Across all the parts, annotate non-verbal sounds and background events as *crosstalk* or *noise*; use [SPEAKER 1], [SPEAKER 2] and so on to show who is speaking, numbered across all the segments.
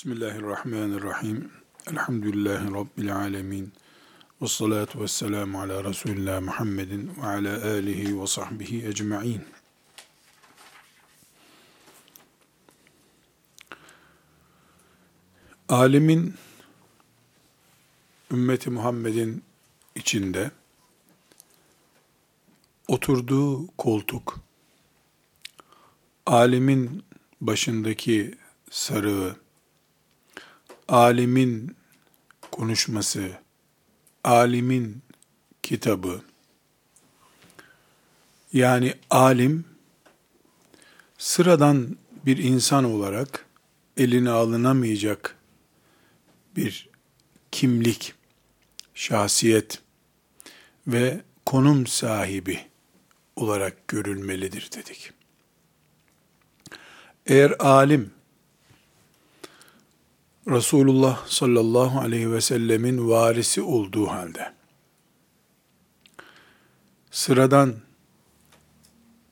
[SPEAKER 1] Bismillahirrahmanirrahim. Elhamdülillahi Rabbil alemin. Ve salatu ve selamu ala Resulullah Muhammedin ve ala alihi ve sahbihi ecma'in. Alimin ümmeti Muhammed'in içinde oturduğu koltuk, alimin başındaki sarığı, alimin konuşması, alimin kitabı, yani alim, sıradan bir insan olarak eline alınamayacak bir kimlik, şahsiyet ve konum sahibi olarak görülmelidir dedik. Eğer alim, Resulullah sallallahu aleyhi ve sellemin varisi olduğu halde, sıradan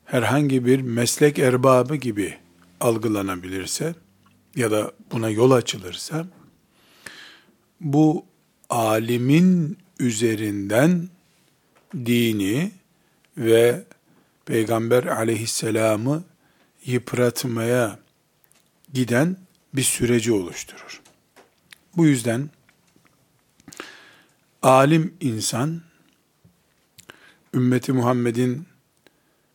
[SPEAKER 1] herhangi bir meslek erbabı gibi algılanabilirse ya da buna yol açılırsa, bu alimin üzerinden dini ve Peygamber aleyhisselamı yıpratmaya giden bir süreci oluşturur. Bu yüzden alim insan ümmeti Muhammed'in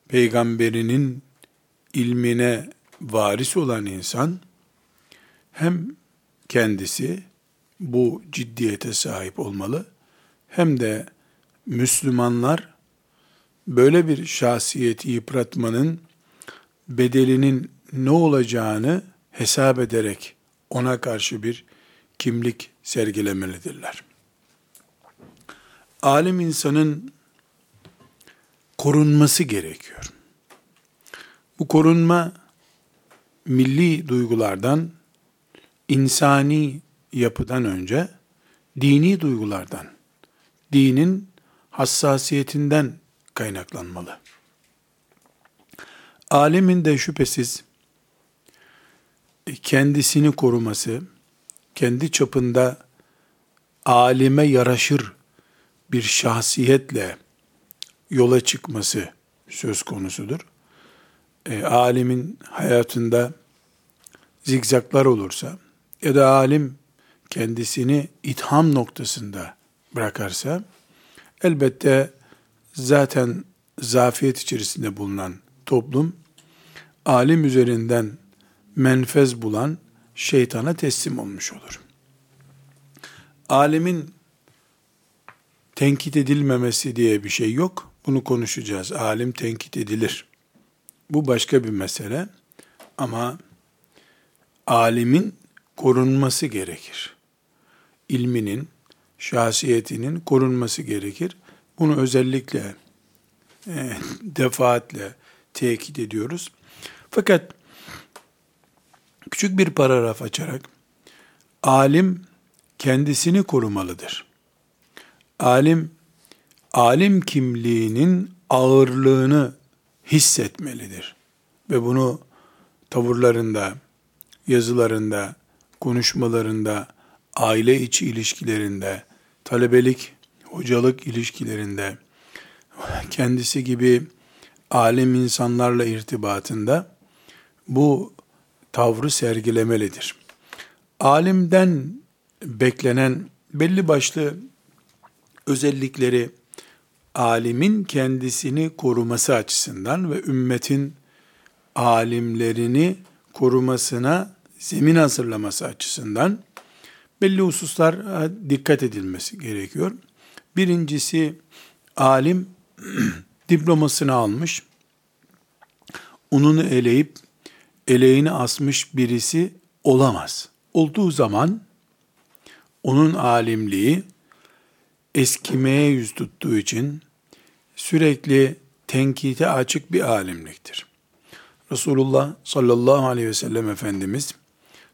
[SPEAKER 1] peygamberinin ilmine varis olan insan hem kendisi bu ciddiyete sahip olmalı hem de Müslümanlar böyle bir şahsiyeti yıpratmanın bedelinin ne olacağını hesap ederek ona karşı bir kimlik sergilemelidirler. Alim insanın korunması gerekiyor. Bu korunma milli duygulardan, insani yapıdan önce dini duygulardan, dinin hassasiyetinden kaynaklanmalı. Alemin de şüphesiz kendisini koruması, kendi çapında alime yaraşır bir şahsiyetle yola çıkması söz konusudur. E, alimin hayatında zigzaklar olursa ya da alim kendisini itham noktasında bırakarsa elbette zaten zafiyet içerisinde bulunan toplum alim üzerinden menfez bulan şeytana teslim olmuş olur. Alimin tenkit edilmemesi diye bir şey yok. Bunu konuşacağız. Alim tenkit edilir. Bu başka bir mesele. Ama alimin korunması gerekir. İlminin, şahsiyetinin korunması gerekir. Bunu özellikle e, defaatle tekit ediyoruz. Fakat küçük bir paragraf açarak alim kendisini korumalıdır. Alim alim kimliğinin ağırlığını hissetmelidir ve bunu tavırlarında, yazılarında, konuşmalarında, aile içi ilişkilerinde, talebelik, hocalık ilişkilerinde, kendisi gibi alim insanlarla irtibatında bu tavrı sergilemelidir. Alimden beklenen belli başlı özellikleri alimin kendisini koruması açısından ve ümmetin alimlerini korumasına zemin hazırlaması açısından belli hususlar dikkat edilmesi gerekiyor. Birincisi alim *clears throat* diplomasını almış, ununu eleyip eleğini asmış birisi olamaz. Olduğu zaman onun alimliği eskimeye yüz tuttuğu için sürekli tenkite açık bir alimliktir. Resulullah sallallahu aleyhi ve sellem Efendimiz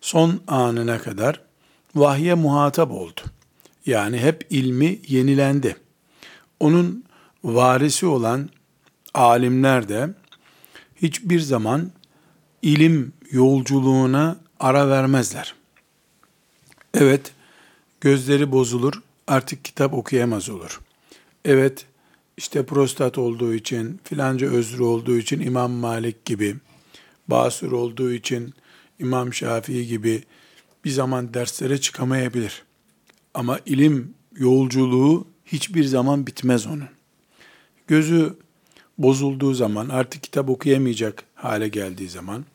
[SPEAKER 1] son anına kadar vahye muhatap oldu. Yani hep ilmi yenilendi. Onun varisi olan alimler de hiçbir zaman ilim yolculuğuna ara vermezler. Evet, gözleri bozulur, artık kitap okuyamaz olur. Evet, işte prostat olduğu için, filanca özrü olduğu için İmam Malik gibi, basur olduğu için İmam Şafii gibi bir zaman derslere çıkamayabilir. Ama ilim yolculuğu hiçbir zaman bitmez onun. Gözü bozulduğu zaman, artık kitap okuyamayacak hale geldiği zaman,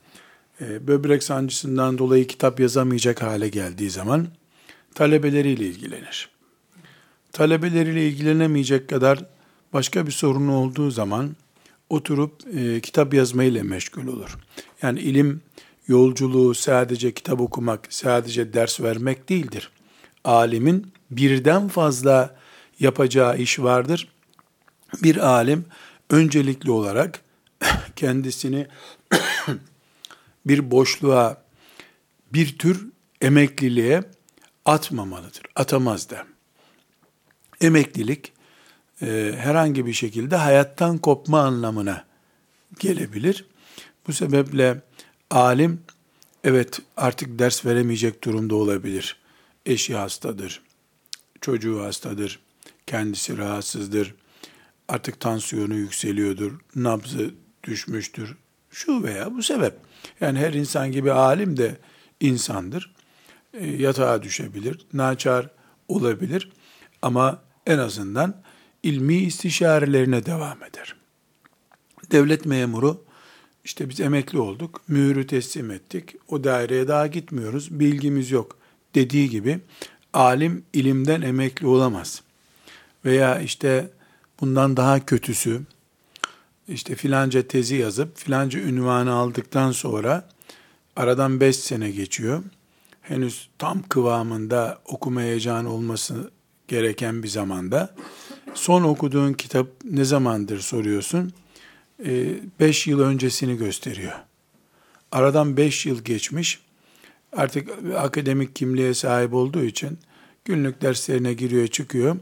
[SPEAKER 1] e, böbrek sancısından dolayı kitap yazamayacak hale geldiği zaman talebeleriyle ilgilenir. Talebeleriyle ilgilenemeyecek kadar başka bir sorun olduğu zaman oturup e, kitap yazmayla meşgul olur. Yani ilim yolculuğu sadece kitap okumak, sadece ders vermek değildir. Alimin birden fazla yapacağı iş vardır. Bir alim öncelikli olarak *coughs* kendisini *coughs* bir boşluğa, bir tür emekliliğe atmamalıdır. Atamaz da. Emeklilik e, herhangi bir şekilde hayattan kopma anlamına gelebilir. Bu sebeple alim evet artık ders veremeyecek durumda olabilir. Eşi hastadır, çocuğu hastadır, kendisi rahatsızdır, artık tansiyonu yükseliyordur, nabzı düşmüştür, şu veya bu sebep. Yani her insan gibi alim de insandır. E, yatağa düşebilir, naçar olabilir ama en azından ilmi istişarelerine devam eder. Devlet memuru, işte biz emekli olduk, mühürü teslim ettik, o daireye daha gitmiyoruz, bilgimiz yok dediği gibi alim ilimden emekli olamaz. Veya işte bundan daha kötüsü, işte filanca tezi yazıp filanca ünvanı aldıktan sonra aradan beş sene geçiyor. Henüz tam kıvamında okuma heyecanı olması gereken bir zamanda son okuduğun kitap ne zamandır soruyorsun. Ee, beş yıl öncesini gösteriyor. Aradan beş yıl geçmiş. Artık akademik kimliğe sahip olduğu için günlük derslerine giriyor çıkıyor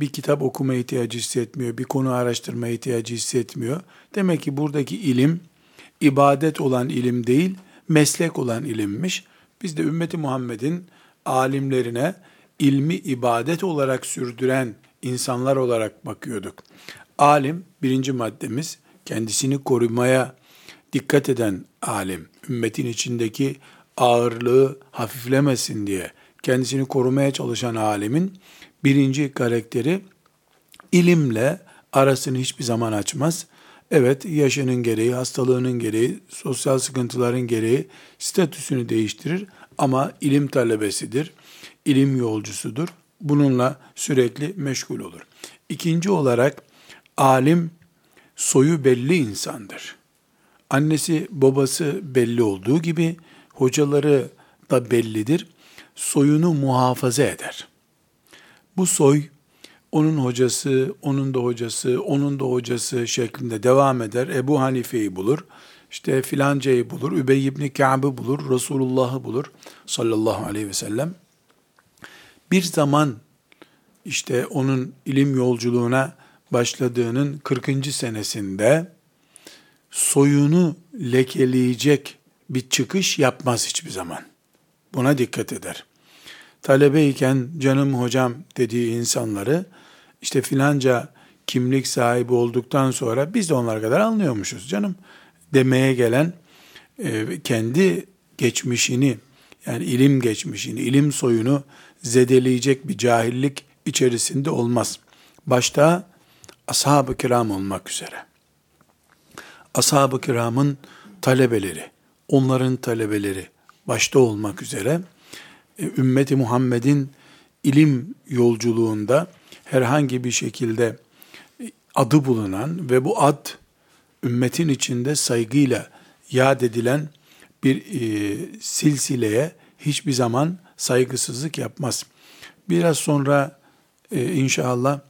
[SPEAKER 1] bir kitap okuma ihtiyacı hissetmiyor, bir konu araştırma ihtiyacı hissetmiyor. Demek ki buradaki ilim ibadet olan ilim değil, meslek olan ilimmiş. Biz de ümmeti Muhammed'in alimlerine ilmi ibadet olarak sürdüren insanlar olarak bakıyorduk. Alim birinci maddemiz kendisini korumaya dikkat eden alim. Ümmetin içindeki ağırlığı hafiflemesin diye kendisini korumaya çalışan alimin birinci karakteri ilimle arasını hiçbir zaman açmaz. Evet yaşının gereği, hastalığının gereği, sosyal sıkıntıların gereği statüsünü değiştirir ama ilim talebesidir, ilim yolcusudur. Bununla sürekli meşgul olur. İkinci olarak alim soyu belli insandır. Annesi babası belli olduğu gibi hocaları da bellidir. Soyunu muhafaza eder. Bu soy onun hocası, onun da hocası, onun da hocası şeklinde devam eder. Ebu Hanife'yi bulur, işte filancayı bulur, Übey ibn Ka'b'ı bulur, Resulullah'ı bulur sallallahu aleyhi ve sellem. Bir zaman işte onun ilim yolculuğuna başladığının 40. senesinde soyunu lekeleyecek bir çıkış yapmaz hiçbir zaman. Buna dikkat eder talebeyken canım hocam dediği insanları işte filanca kimlik sahibi olduktan sonra biz de onlar kadar anlıyormuşuz canım demeye gelen e, kendi geçmişini yani ilim geçmişini, ilim soyunu zedeleyecek bir cahillik içerisinde olmaz. Başta ashab-ı kiram olmak üzere. Ashab-ı kiramın talebeleri, onların talebeleri başta olmak üzere ümmeti Muhammed'in ilim yolculuğunda herhangi bir şekilde e, adı bulunan ve bu ad ümmetin içinde saygıyla yad edilen bir e, silsileye hiçbir zaman saygısızlık yapmaz. Biraz sonra e, inşallah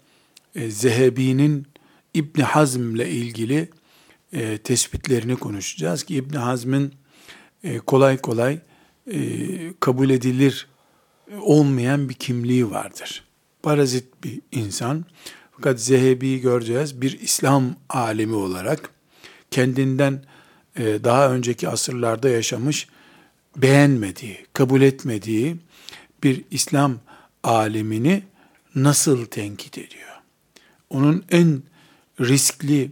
[SPEAKER 1] e, Zehebi'nin İbni Hazm ile ilgili e, tespitlerini konuşacağız ki İbni Hazm'in e, kolay kolay e, kabul edilir olmayan bir kimliği vardır. Parazit bir insan. Fakat Zehebi'yi göreceğiz bir İslam alemi olarak kendinden e, daha önceki asırlarda yaşamış beğenmediği, kabul etmediği bir İslam alimini nasıl tenkit ediyor? Onun en riskli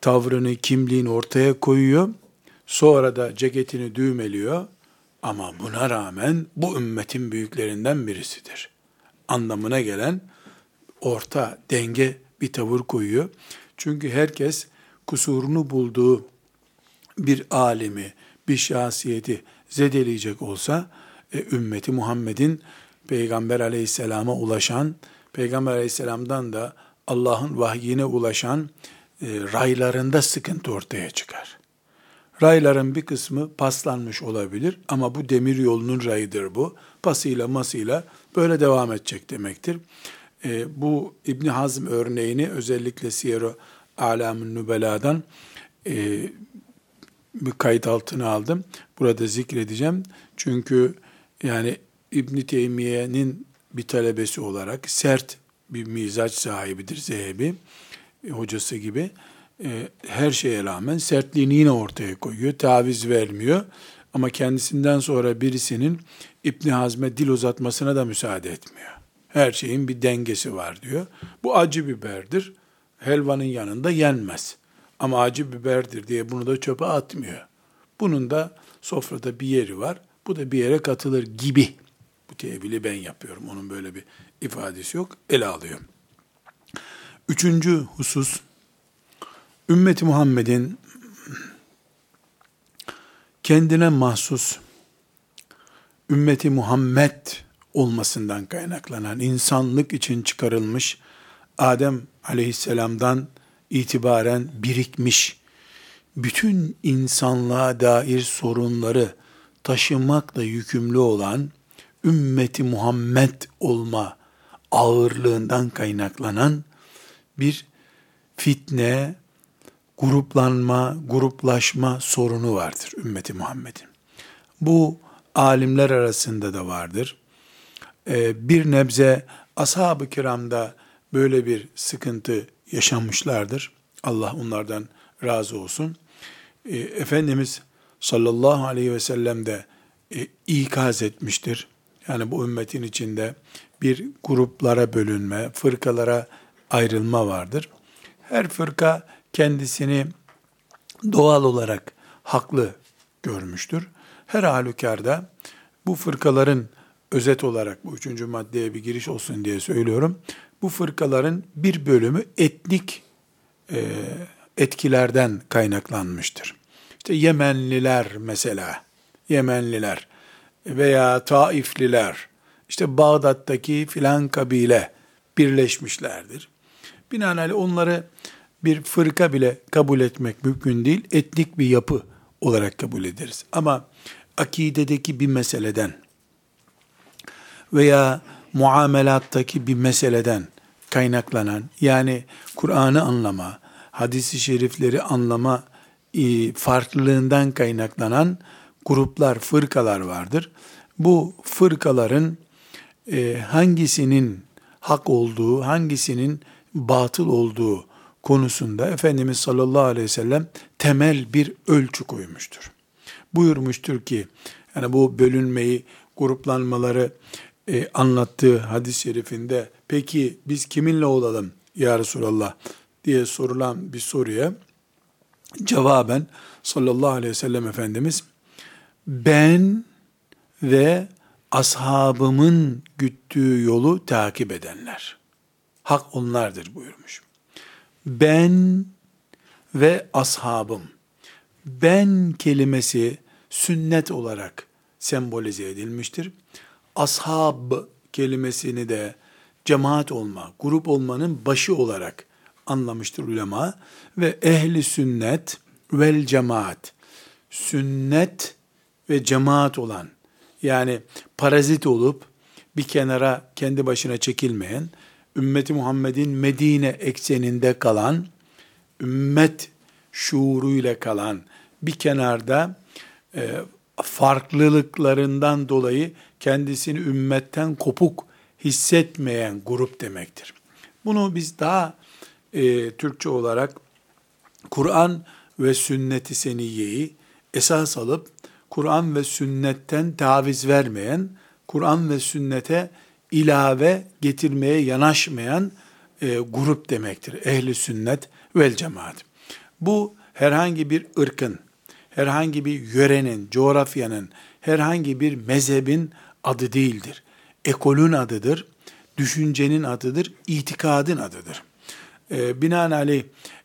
[SPEAKER 1] tavrını, kimliğini ortaya koyuyor. Sonra da ceketini düğmeliyor. Ama buna rağmen bu ümmetin büyüklerinden birisidir. Anlamına gelen orta, denge bir tavır koyuyor. Çünkü herkes kusurunu bulduğu bir alimi, bir şahsiyeti zedeleyecek olsa, e, ümmeti Muhammed'in Peygamber aleyhisselama ulaşan, Peygamber aleyhisselamdan da Allah'ın vahyine ulaşan e, raylarında sıkıntı ortaya çıkar. Rayların bir kısmı paslanmış olabilir ama bu demir yolunun rayıdır bu. Pasıyla masıyla böyle devam edecek demektir. E, bu İbni Hazm örneğini özellikle Siyer-i Alam-ı Nübela'dan e, bir kayıt altına aldım. Burada zikredeceğim. Çünkü yani İbni Teymiye'nin bir talebesi olarak sert bir mizaç sahibidir Zehebi, hocası gibi. E, her şeye rağmen sertliğini yine ortaya koyuyor, taviz vermiyor. Ama kendisinden sonra birisinin İbni Hazm'e dil uzatmasına da müsaade etmiyor. Her şeyin bir dengesi var diyor. Bu acı biberdir. Helvanın yanında yenmez. Ama acı biberdir diye bunu da çöpe atmıyor. Bunun da sofrada bir yeri var. Bu da bir yere katılır gibi. Bu tevili ben yapıyorum. Onun böyle bir ifadesi yok. Ele alıyor. Üçüncü husus, ümmeti Muhammed'in kendine mahsus ümmeti Muhammed olmasından kaynaklanan insanlık için çıkarılmış Adem aleyhisselamdan itibaren birikmiş bütün insanlığa dair sorunları taşımakla yükümlü olan ümmeti Muhammed olma ağırlığından kaynaklanan bir fitne, gruplanma, gruplaşma sorunu vardır ümmeti Muhammed'in. Bu alimler arasında da vardır. Ee, bir nebze ashab-ı kiramda böyle bir sıkıntı yaşamışlardır. Allah onlardan razı olsun. Ee, Efendimiz sallallahu aleyhi ve sellem de e, ikaz etmiştir. Yani bu ümmetin içinde bir gruplara bölünme, fırkalara ayrılma vardır. Her fırka kendisini doğal olarak haklı görmüştür. Her halükarda bu fırkaların özet olarak bu üçüncü maddeye bir giriş olsun diye söylüyorum. Bu fırkaların bir bölümü etnik e, etkilerden kaynaklanmıştır. İşte Yemenliler mesela, Yemenliler veya Taifliler, işte Bağdat'taki filan kabile birleşmişlerdir. Binaenaleyh onları bir fırka bile kabul etmek mümkün değil. Etnik bir yapı olarak kabul ederiz. Ama akidedeki bir meseleden veya muamelattaki bir meseleden kaynaklanan yani Kur'an'ı anlama, hadisi şerifleri anlama e, farklılığından kaynaklanan gruplar, fırkalar vardır. Bu fırkaların e, hangisinin hak olduğu, hangisinin batıl olduğu konusunda Efendimiz sallallahu aleyhi ve sellem temel bir ölçü koymuştur. Buyurmuştur ki, yani bu bölünmeyi, gruplanmaları e, anlattığı hadis-i şerifinde, peki biz kiminle olalım ya Resulallah diye sorulan bir soruya, cevaben sallallahu aleyhi ve sellem Efendimiz, ben ve ashabımın güttüğü yolu takip edenler. Hak onlardır buyurmuş. Ben ve ashabım. Ben kelimesi sünnet olarak sembolize edilmiştir. Ashab kelimesini de cemaat olma, grup olmanın başı olarak anlamıştır ulema ve ehli sünnet vel cemaat sünnet ve cemaat olan yani parazit olup bir kenara kendi başına çekilmeyen ümmeti Muhammed'in Medine ekseninde kalan ümmet şuuruyla kalan bir kenarda e, farklılıklarından dolayı kendisini ümmetten kopuk hissetmeyen grup demektir. Bunu biz daha e, Türkçe olarak Kur'an ve sünnet-i seniyeyi esas alıp Kur'an ve sünnetten taviz vermeyen Kur'an ve sünnete ilave getirmeye yanaşmayan e, grup demektir. Ehli sünnet vel cemaat. Bu herhangi bir ırkın, herhangi bir yörenin, coğrafyanın, herhangi bir mezhebin adı değildir. Ekolün adıdır, düşüncenin adıdır, itikadın adıdır. E, binaenaleyh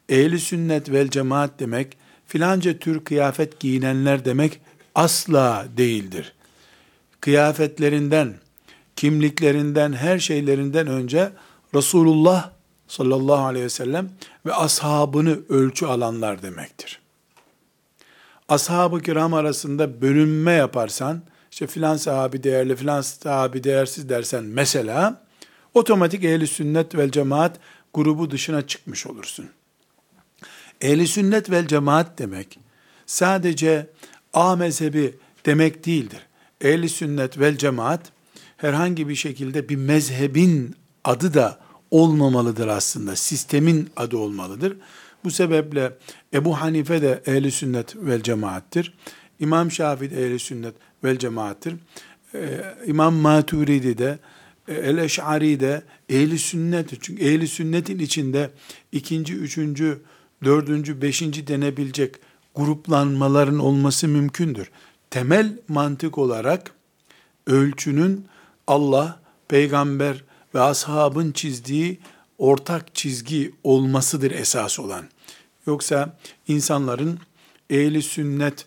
[SPEAKER 1] ehli sünnet vel cemaat demek, filanca tür kıyafet giyinenler demek asla değildir. Kıyafetlerinden, kimliklerinden, her şeylerinden önce Resulullah sallallahu aleyhi ve sellem ve ashabını ölçü alanlar demektir. Ashab-ı kiram arasında bölünme yaparsan, işte filan sahabi değerli, filan sahabi değersiz dersen mesela, otomatik ehli sünnet vel cemaat grubu dışına çıkmış olursun. Ehli sünnet vel cemaat demek, sadece A mezhebi demek değildir. Ehli sünnet vel cemaat, herhangi bir şekilde bir mezhebin adı da olmamalıdır aslında. Sistemin adı olmalıdır. Bu sebeple Ebu Hanife de ehli sünnet vel cemaattir. İmam Şafii de ehli sünnet vel cemaattir. Ee, İmam Maturidi de e, El-Eş'ari de ehli sünnet. Çünkü ehli sünnetin içinde ikinci, üçüncü, dördüncü, beşinci denebilecek gruplanmaların olması mümkündür. Temel mantık olarak ölçünün Allah, peygamber ve ashabın çizdiği ortak çizgi olmasıdır esas olan. Yoksa insanların ehli sünnet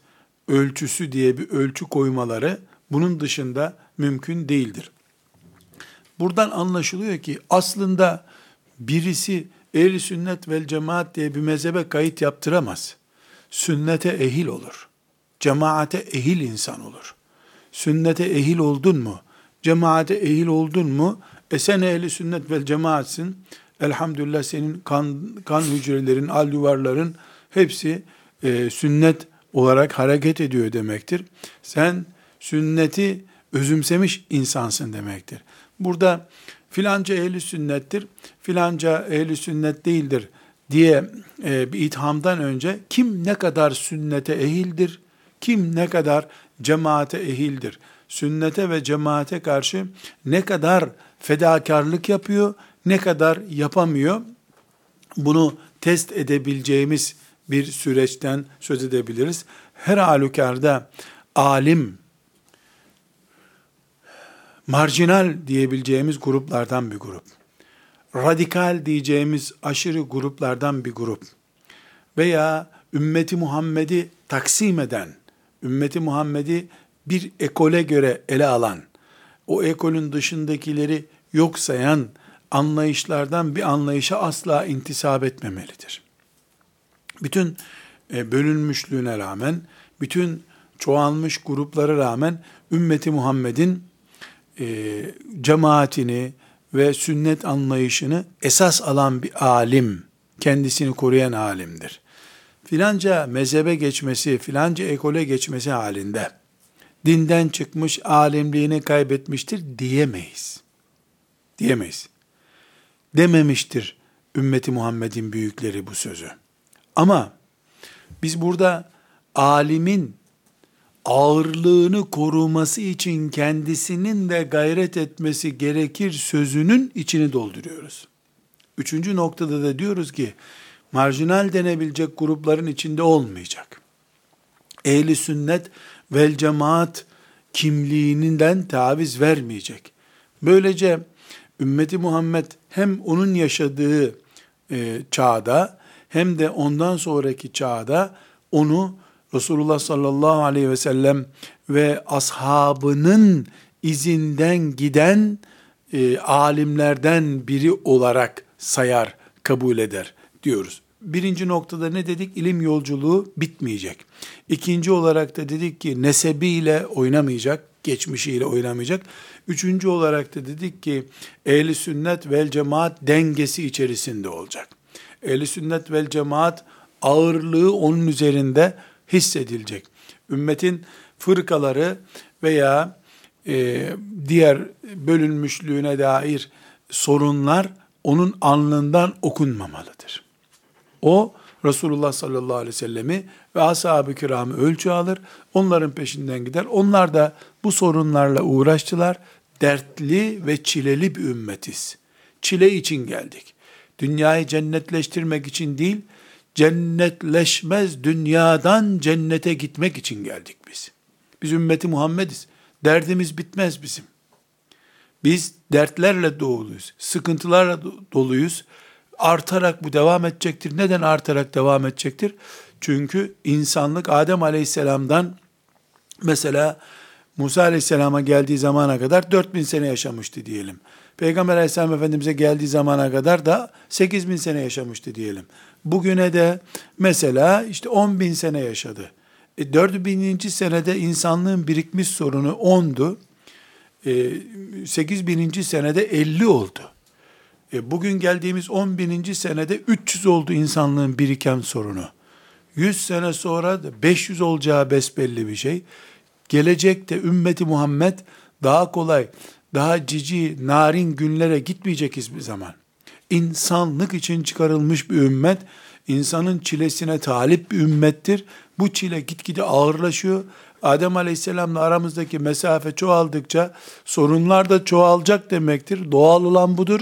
[SPEAKER 1] ölçüsü diye bir ölçü koymaları bunun dışında mümkün değildir. Buradan anlaşılıyor ki aslında birisi ehli sünnet vel cemaat diye bir mezhebe kayıt yaptıramaz. Sünnete ehil olur. Cemaate ehil insan olur. Sünnete ehil oldun mu? Cemaate ehil oldun mu? E sen ehli sünnet vel cemaatsin. Elhamdülillah senin kan, kan hücrelerin, al yuvarların hepsi e, sünnet olarak hareket ediyor demektir. Sen sünneti özümsemiş insansın demektir. Burada filanca ehli sünnettir, filanca ehli sünnet değildir diye e, bir ithamdan önce kim ne kadar sünnete ehildir, kim ne kadar cemaate ehildir, sünnete ve cemaate karşı ne kadar fedakarlık yapıyor, ne kadar yapamıyor, bunu test edebileceğimiz bir süreçten söz edebiliriz. Her halükarda alim, marjinal diyebileceğimiz gruplardan bir grup. Radikal diyeceğimiz aşırı gruplardan bir grup. Veya ümmeti Muhammed'i taksim eden, ümmeti Muhammed'i bir ekole göre ele alan, o ekolün dışındakileri yok sayan anlayışlardan bir anlayışa asla intisap etmemelidir. Bütün e, bölünmüşlüğüne rağmen, bütün çoğalmış gruplara rağmen ümmeti Muhammed'in e, cemaatini ve sünnet anlayışını esas alan bir alim, kendisini koruyan alimdir. Filanca mezhebe geçmesi, filanca ekole geçmesi halinde dinden çıkmış, alimliğini kaybetmiştir diyemeyiz. Diyemeyiz. Dememiştir ümmeti Muhammed'in büyükleri bu sözü. Ama biz burada alimin ağırlığını koruması için kendisinin de gayret etmesi gerekir sözünün içini dolduruyoruz. Üçüncü noktada da diyoruz ki, marjinal denebilecek grupların içinde olmayacak. Ehli sünnet vel cemaat kimliğinden taviz vermeyecek. Böylece ümmeti Muhammed hem onun yaşadığı e, çağda hem de ondan sonraki çağda onu Resulullah sallallahu aleyhi ve sellem ve ashabının izinden giden e, alimlerden biri olarak sayar, kabul eder diyoruz. Birinci noktada ne dedik? İlim yolculuğu bitmeyecek. İkinci olarak da dedik ki nesebiyle oynamayacak, geçmişiyle oynamayacak. Üçüncü olarak da dedik ki ehli sünnet vel cemaat dengesi içerisinde olacak. Ehli sünnet vel cemaat ağırlığı onun üzerinde hissedilecek. Ümmetin fırkaları veya e, diğer bölünmüşlüğüne dair sorunlar onun alnından okunmamalıdır. O Resulullah sallallahu aleyhi ve sellemi ve ashab-ı kiramı ölçü alır, onların peşinden gider. Onlar da bu sorunlarla uğraştılar. Dertli ve çileli bir ümmetiz. Çile için geldik. Dünyayı cennetleştirmek için değil, cennetleşmez dünyadan cennete gitmek için geldik biz. Biz ümmeti Muhammediz. Derdimiz bitmez bizim. Biz dertlerle doluyuz, sıkıntılarla doluyuz. Artarak bu devam edecektir. Neden artarak devam edecektir? Çünkü insanlık Adem Aleyhisselam'dan mesela Musa Aleyhisselam'a geldiği zamana kadar 4000 sene yaşamıştı diyelim. Peygamber Aleyhisselam Efendimiz'e geldiği zamana kadar da 8000 sene yaşamıştı diyelim. Bugüne de mesela işte 10 bin sene yaşadı. E, 4000. senede insanlığın birikmiş sorunu 10'du. E, 8000. senede 50 oldu. E, bugün geldiğimiz 10 bininci senede 300 oldu insanlığın biriken sorunu. 100 sene sonra da 500 olacağı besbelli bir şey. Gelecekte ümmeti Muhammed daha kolay, daha cici, narin günlere gitmeyecek hiçbir zaman. İnsanlık için çıkarılmış bir ümmet, insanın çilesine talip bir ümmettir. Bu çile gitgide ağırlaşıyor. Adem Aleyhisselam'la aramızdaki mesafe çoğaldıkça sorunlar da çoğalacak demektir. Doğal olan budur.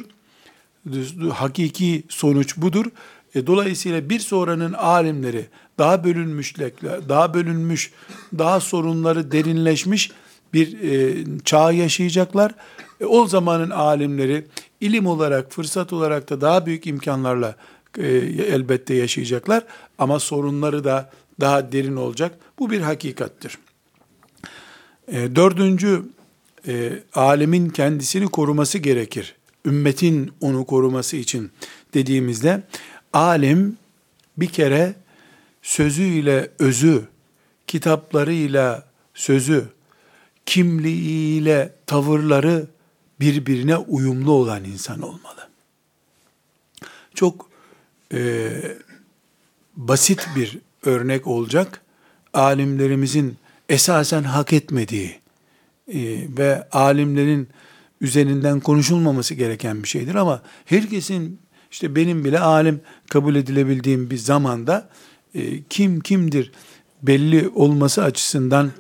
[SPEAKER 1] Hakiki sonuç budur. E, dolayısıyla bir sonranın alimleri daha bölünmüşlekler, daha bölünmüş, daha sorunları derinleşmiş bir e, çağ yaşayacaklar. E, o zamanın alimleri ilim olarak, fırsat olarak da daha büyük imkanlarla e, elbette yaşayacaklar. Ama sorunları da daha derin olacak. Bu bir hakikattir. E, dördüncü, e, alemin kendisini koruması gerekir. Ümmetin onu koruması için dediğimizde, alim bir kere sözüyle özü, kitaplarıyla sözü, kimliğiyle tavırları birbirine uyumlu olan insan olmalı. Çok e, basit bir örnek olacak. Alimlerimizin esasen hak etmediği e, ve alimlerin üzerinden konuşulmaması gereken bir şeydir ama herkesin işte benim bile alim kabul edilebildiğim bir zamanda e, kim kimdir belli olması açısından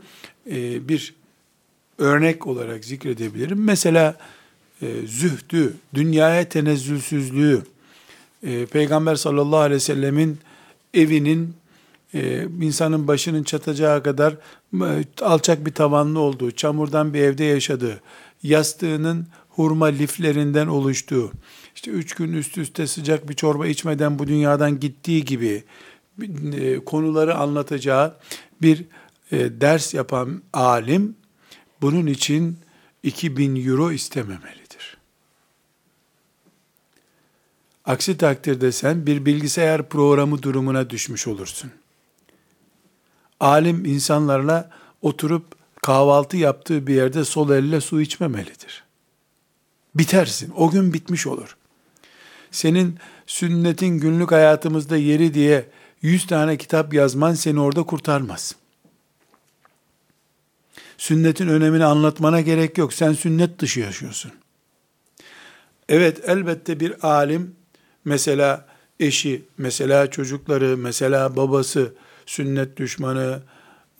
[SPEAKER 1] e, bir örnek olarak zikredebilirim. Mesela e, zühdü, dünyaya tenezzülsüzlüğü, e, Peygamber sallallahu aleyhi ve sellemin evinin e, insanın başının çatacağı kadar e, alçak bir tavanlı olduğu, çamurdan bir evde yaşadığı, yastığının hurma liflerinden oluştuğu, işte üç gün üst üste sıcak bir çorba içmeden bu dünyadan gittiği gibi e, konuları anlatacağı bir e, ders yapan alim, bunun için 2000 euro istememelidir. Aksi takdirde sen bir bilgisayar programı durumuna düşmüş olursun. Alim insanlarla oturup kahvaltı yaptığı bir yerde sol elle su içmemelidir. Bitersin. O gün bitmiş olur. Senin sünnetin günlük hayatımızda yeri diye yüz tane kitap yazman seni orada kurtarmaz. Sünnetin önemini anlatmana gerek yok. Sen sünnet dışı yaşıyorsun. Evet elbette bir alim mesela eşi, mesela çocukları, mesela babası sünnet düşmanı,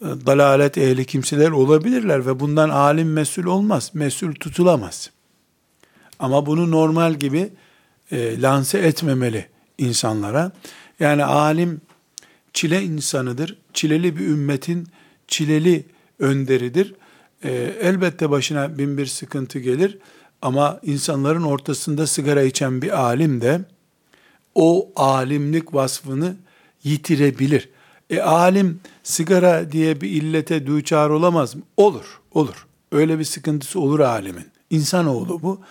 [SPEAKER 1] dalalet ehli kimseler olabilirler ve bundan alim mesul olmaz, mesul tutulamaz. Ama bunu normal gibi e, lanse etmemeli insanlara. Yani alim çile insanıdır. Çileli bir ümmetin çileli önderidir. E, elbette başına bin bir sıkıntı gelir ama insanların ortasında sigara içen bir alim de o alimlik vasfını yitirebilir. E alim sigara diye bir illete düçar olamaz mı? Olur, olur. Öyle bir sıkıntısı olur alimin. İnsanoğlu bu.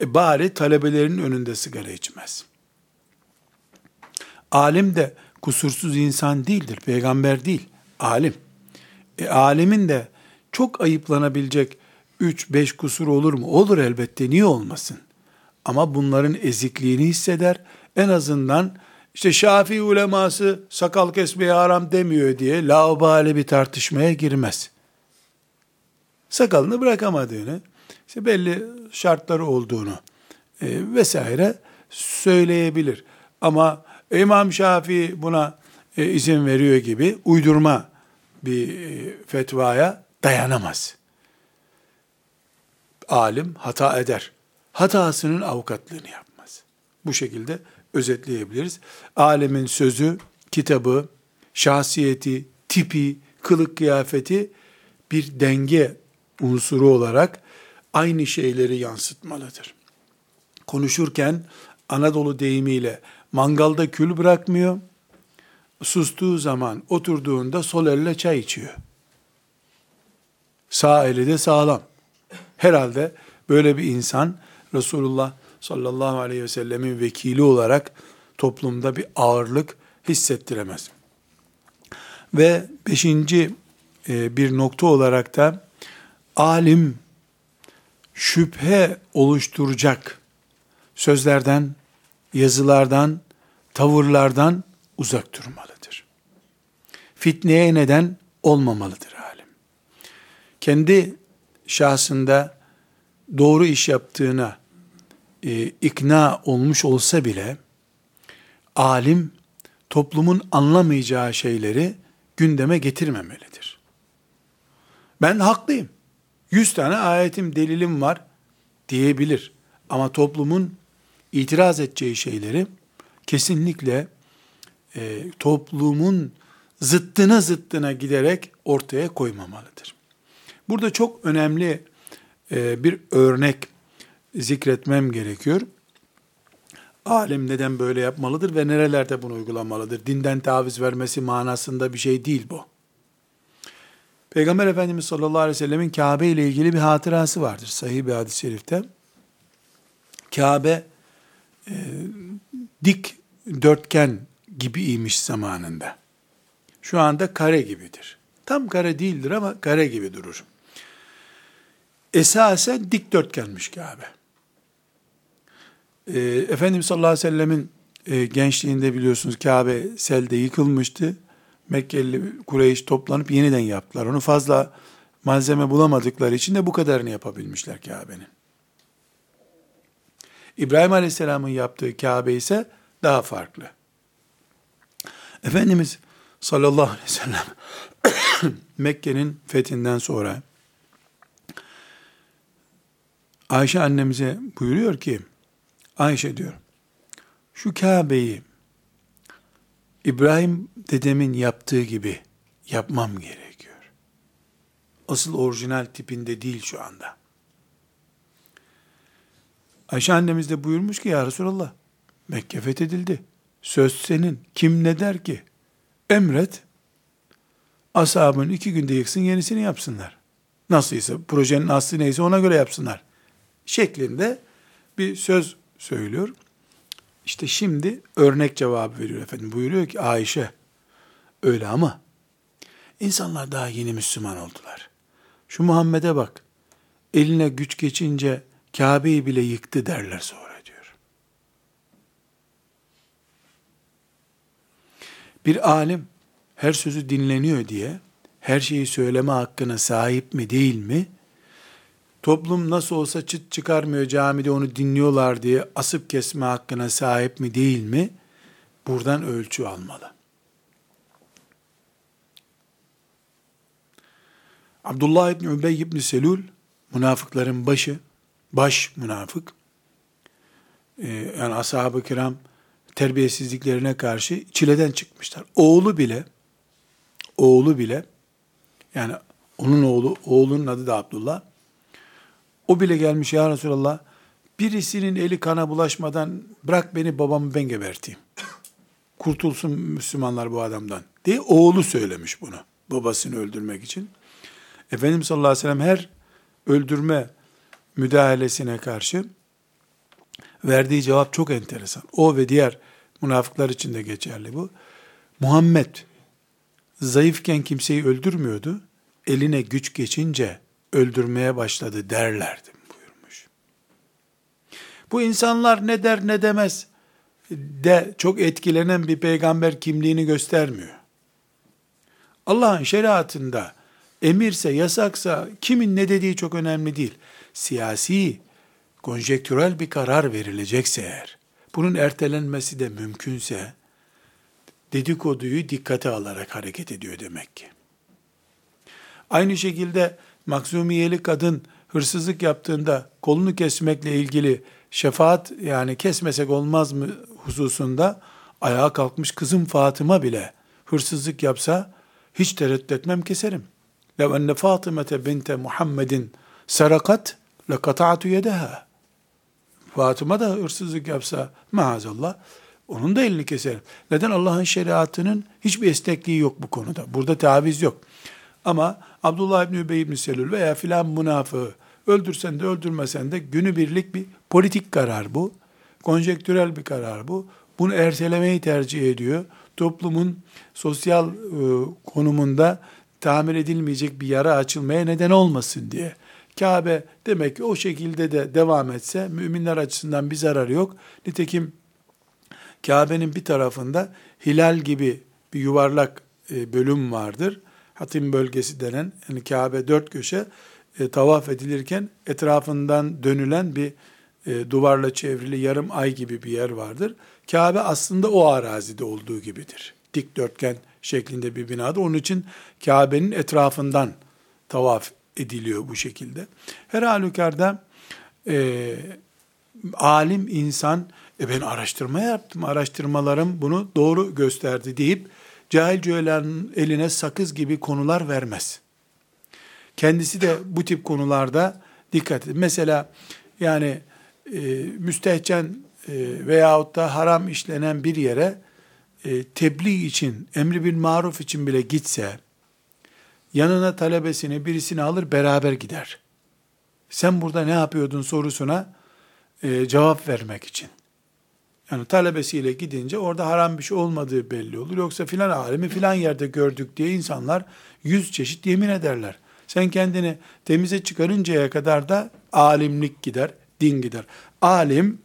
[SPEAKER 1] E bari talebelerin önünde sigara içmez. Alim de kusursuz insan değildir. Peygamber değil. Alim. E, alimin de çok ayıplanabilecek 3-5 kusur olur mu? Olur elbette. Niye olmasın? Ama bunların ezikliğini hisseder. En azından işte Şafii uleması sakal kesmeye haram demiyor diye laubali bir tartışmaya girmez. Sakalını bırakamadığını, işte belli şartları olduğunu e, vesaire söyleyebilir. Ama İmam Şafii buna e, izin veriyor gibi uydurma bir e, fetvaya dayanamaz. alim hata eder. Hatasının avukatlığını yapmaz. Bu şekilde özetleyebiliriz. Alemin sözü, kitabı, şahsiyeti, tipi, kılık kıyafeti bir denge unsuru olarak aynı şeyleri yansıtmalıdır. Konuşurken Anadolu deyimiyle mangalda kül bırakmıyor, sustuğu zaman oturduğunda sol elle çay içiyor. Sağ eli de sağlam. Herhalde böyle bir insan Resulullah sallallahu aleyhi ve sellemin vekili olarak toplumda bir ağırlık hissettiremez. Ve beşinci e, bir nokta olarak da alim şüphe oluşturacak sözlerden, yazılardan, tavırlardan uzak durmalıdır. Fitneye neden olmamalıdır alim. Kendi şahsında doğru iş yaptığına e, ikna olmuş olsa bile alim toplumun anlamayacağı şeyleri gündeme getirmemelidir. Ben haklıyım. Yüz tane ayetim, delilim var diyebilir. Ama toplumun itiraz edeceği şeyleri kesinlikle e, toplumun zıttına zıttına giderek ortaya koymamalıdır. Burada çok önemli e, bir örnek zikretmem gerekiyor. Alim neden böyle yapmalıdır ve nerelerde bunu uygulamalıdır? Dinden taviz vermesi manasında bir şey değil bu. Peygamber Efendimiz sallallahu aleyhi ve sellemin Kabe ile ilgili bir hatırası vardır. Sahih bir hadis-i şerifte. Kabe e, dik dörtgen gibiymiş zamanında. Şu anda kare gibidir. Tam kare değildir ama kare gibi durur. Esasen dikdörtgenmiş Kabe. E, Efendimiz sallallahu aleyhi ve sellemin e, gençliğinde biliyorsunuz Kabe selde yıkılmıştı. Mekkeli Kureyş toplanıp yeniden yaptılar. Onu fazla malzeme bulamadıkları için de bu kadarını yapabilmişler Kabe'nin. İbrahim Aleyhisselam'ın yaptığı Kabe ise daha farklı. Efendimiz sallallahu aleyhi ve sellem *coughs* Mekke'nin fethinden sonra Ayşe annemize buyuruyor ki Ayşe diyor şu Kabe'yi İbrahim dedemin yaptığı gibi yapmam gerekiyor. Asıl orijinal tipinde değil şu anda. Ayşe annemiz de buyurmuş ki ya Resulallah Mekke fethedildi. Söz senin. Kim ne der ki? Emret. Ashabın iki günde yıksın yenisini yapsınlar. Nasılsa projenin aslı neyse ona göre yapsınlar. Şeklinde bir söz söylüyor. İşte şimdi örnek cevabı veriyor efendim. Buyuruyor ki Ayşe öyle ama insanlar daha yeni Müslüman oldular. Şu Muhammed'e bak. Eline güç geçince Kabe'yi bile yıktı derler sonra diyor. Bir alim her sözü dinleniyor diye her şeyi söyleme hakkına sahip mi değil mi? Toplum nasıl olsa çıt çıkarmıyor camide onu dinliyorlar diye asıp kesme hakkına sahip mi değil mi? Buradan ölçü almalı. Abdullah İbni Übey İbni Selul, münafıkların başı, baş münafık, ee, yani ashab-ı kiram terbiyesizliklerine karşı çileden çıkmışlar. Oğlu bile, oğlu bile, yani onun oğlu, oğlunun adı da Abdullah, o bile gelmiş ya Resulallah, birisinin eli kana bulaşmadan bırak beni babamı ben geberteyim. Kurtulsun Müslümanlar bu adamdan diye oğlu söylemiş bunu babasını öldürmek için. Efendimiz sallallahu aleyhi ve sellem her öldürme müdahalesine karşı verdiği cevap çok enteresan. O ve diğer münafıklar için de geçerli bu. Muhammed zayıfken kimseyi öldürmüyordu. Eline güç geçince öldürmeye başladı derlerdi buyurmuş. Bu insanlar ne der ne demez de çok etkilenen bir peygamber kimliğini göstermiyor. Allah'ın şeriatında emirse, yasaksa kimin ne dediği çok önemli değil. Siyasi, konjektürel bir karar verilecekse eğer, bunun ertelenmesi de mümkünse, dedikoduyu dikkate alarak hareket ediyor demek ki. Aynı şekilde Maksumiyeli kadın hırsızlık yaptığında kolunu kesmekle ilgili şefaat yani kesmesek olmaz mı hususunda ayağa kalkmış kızım Fatıma bile hırsızlık yapsa hiç tereddüt etmem keserim. Lev enne Fatımete binte Muhammedin sarakat le kata'tu yedeha. Fatıma da hırsızlık yapsa maazallah onun da elini keserim. Neden Allah'ın şeriatının hiçbir esnekliği yok bu konuda. Burada taviz yok. Ama Abdullah İbni Übey İbni Selül veya filan münafığı öldürsen de öldürmesen de günübirlik bir politik karar bu. Konjektürel bir karar bu. Bunu ertelemeyi tercih ediyor. Toplumun sosyal e, konumunda tamir edilmeyecek bir yara açılmaya neden olmasın diye. Kabe demek ki o şekilde de devam etse müminler açısından bir zararı yok. Nitekim Kabe'nin bir tarafında hilal gibi bir yuvarlak e, bölüm vardır. Hatim bölgesi denen yani Kabe dört köşe e, tavaf edilirken etrafından dönülen bir e, duvarla çevrili yarım ay gibi bir yer vardır. Kabe aslında o arazide olduğu gibidir. Dikdörtgen şeklinde bir binada. Onun için Kabe'nin etrafından tavaf ediliyor bu şekilde. Her halükarda e, alim insan, e ben araştırma yaptım, araştırmalarım bunu doğru gösterdi deyip cahil cühelanın eline sakız gibi konular vermez. Kendisi de bu tip konularda dikkat edin. Mesela yani e, müstehcen e, veyahut da haram işlenen bir yere e, tebliğ için, emri bil maruf için bile gitse, yanına talebesini, birisini alır, beraber gider. Sen burada ne yapıyordun sorusuna e, cevap vermek için. Yani talebesiyle gidince orada haram bir şey olmadığı belli olur. Yoksa filan alemi filan yerde gördük diye insanlar yüz çeşit yemin ederler. Sen kendini temize çıkarıncaya kadar da alimlik gider, din gider. Alim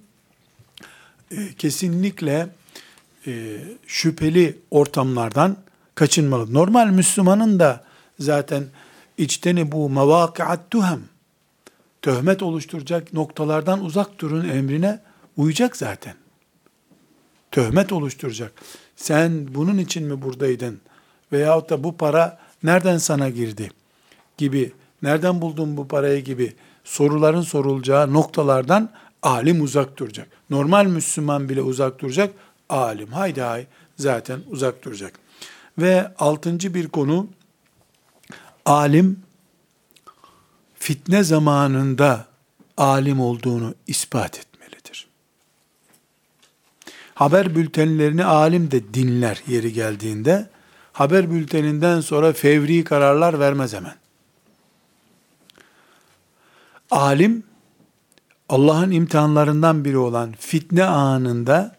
[SPEAKER 1] e, kesinlikle e, şüpheli ortamlardan kaçınmalı. Normal Müslümanın da zaten içteni bu mevâkiat tuhem töhmet oluşturacak noktalardan uzak durun emrine uyacak zaten. Töhmet oluşturacak. Sen bunun için mi buradaydın? Veyahut da bu para nereden sana girdi? Gibi, nereden buldun bu parayı gibi soruların sorulacağı noktalardan alim uzak duracak. Normal Müslüman bile uzak duracak. Alim haydi hay zaten uzak duracak. Ve altıncı bir konu alim fitne zamanında alim olduğunu ispat etmelidir. Haber bültenlerini alim de dinler yeri geldiğinde, haber bülteninden sonra fevri kararlar vermez hemen. Alim, Allah'ın imtihanlarından biri olan fitne anında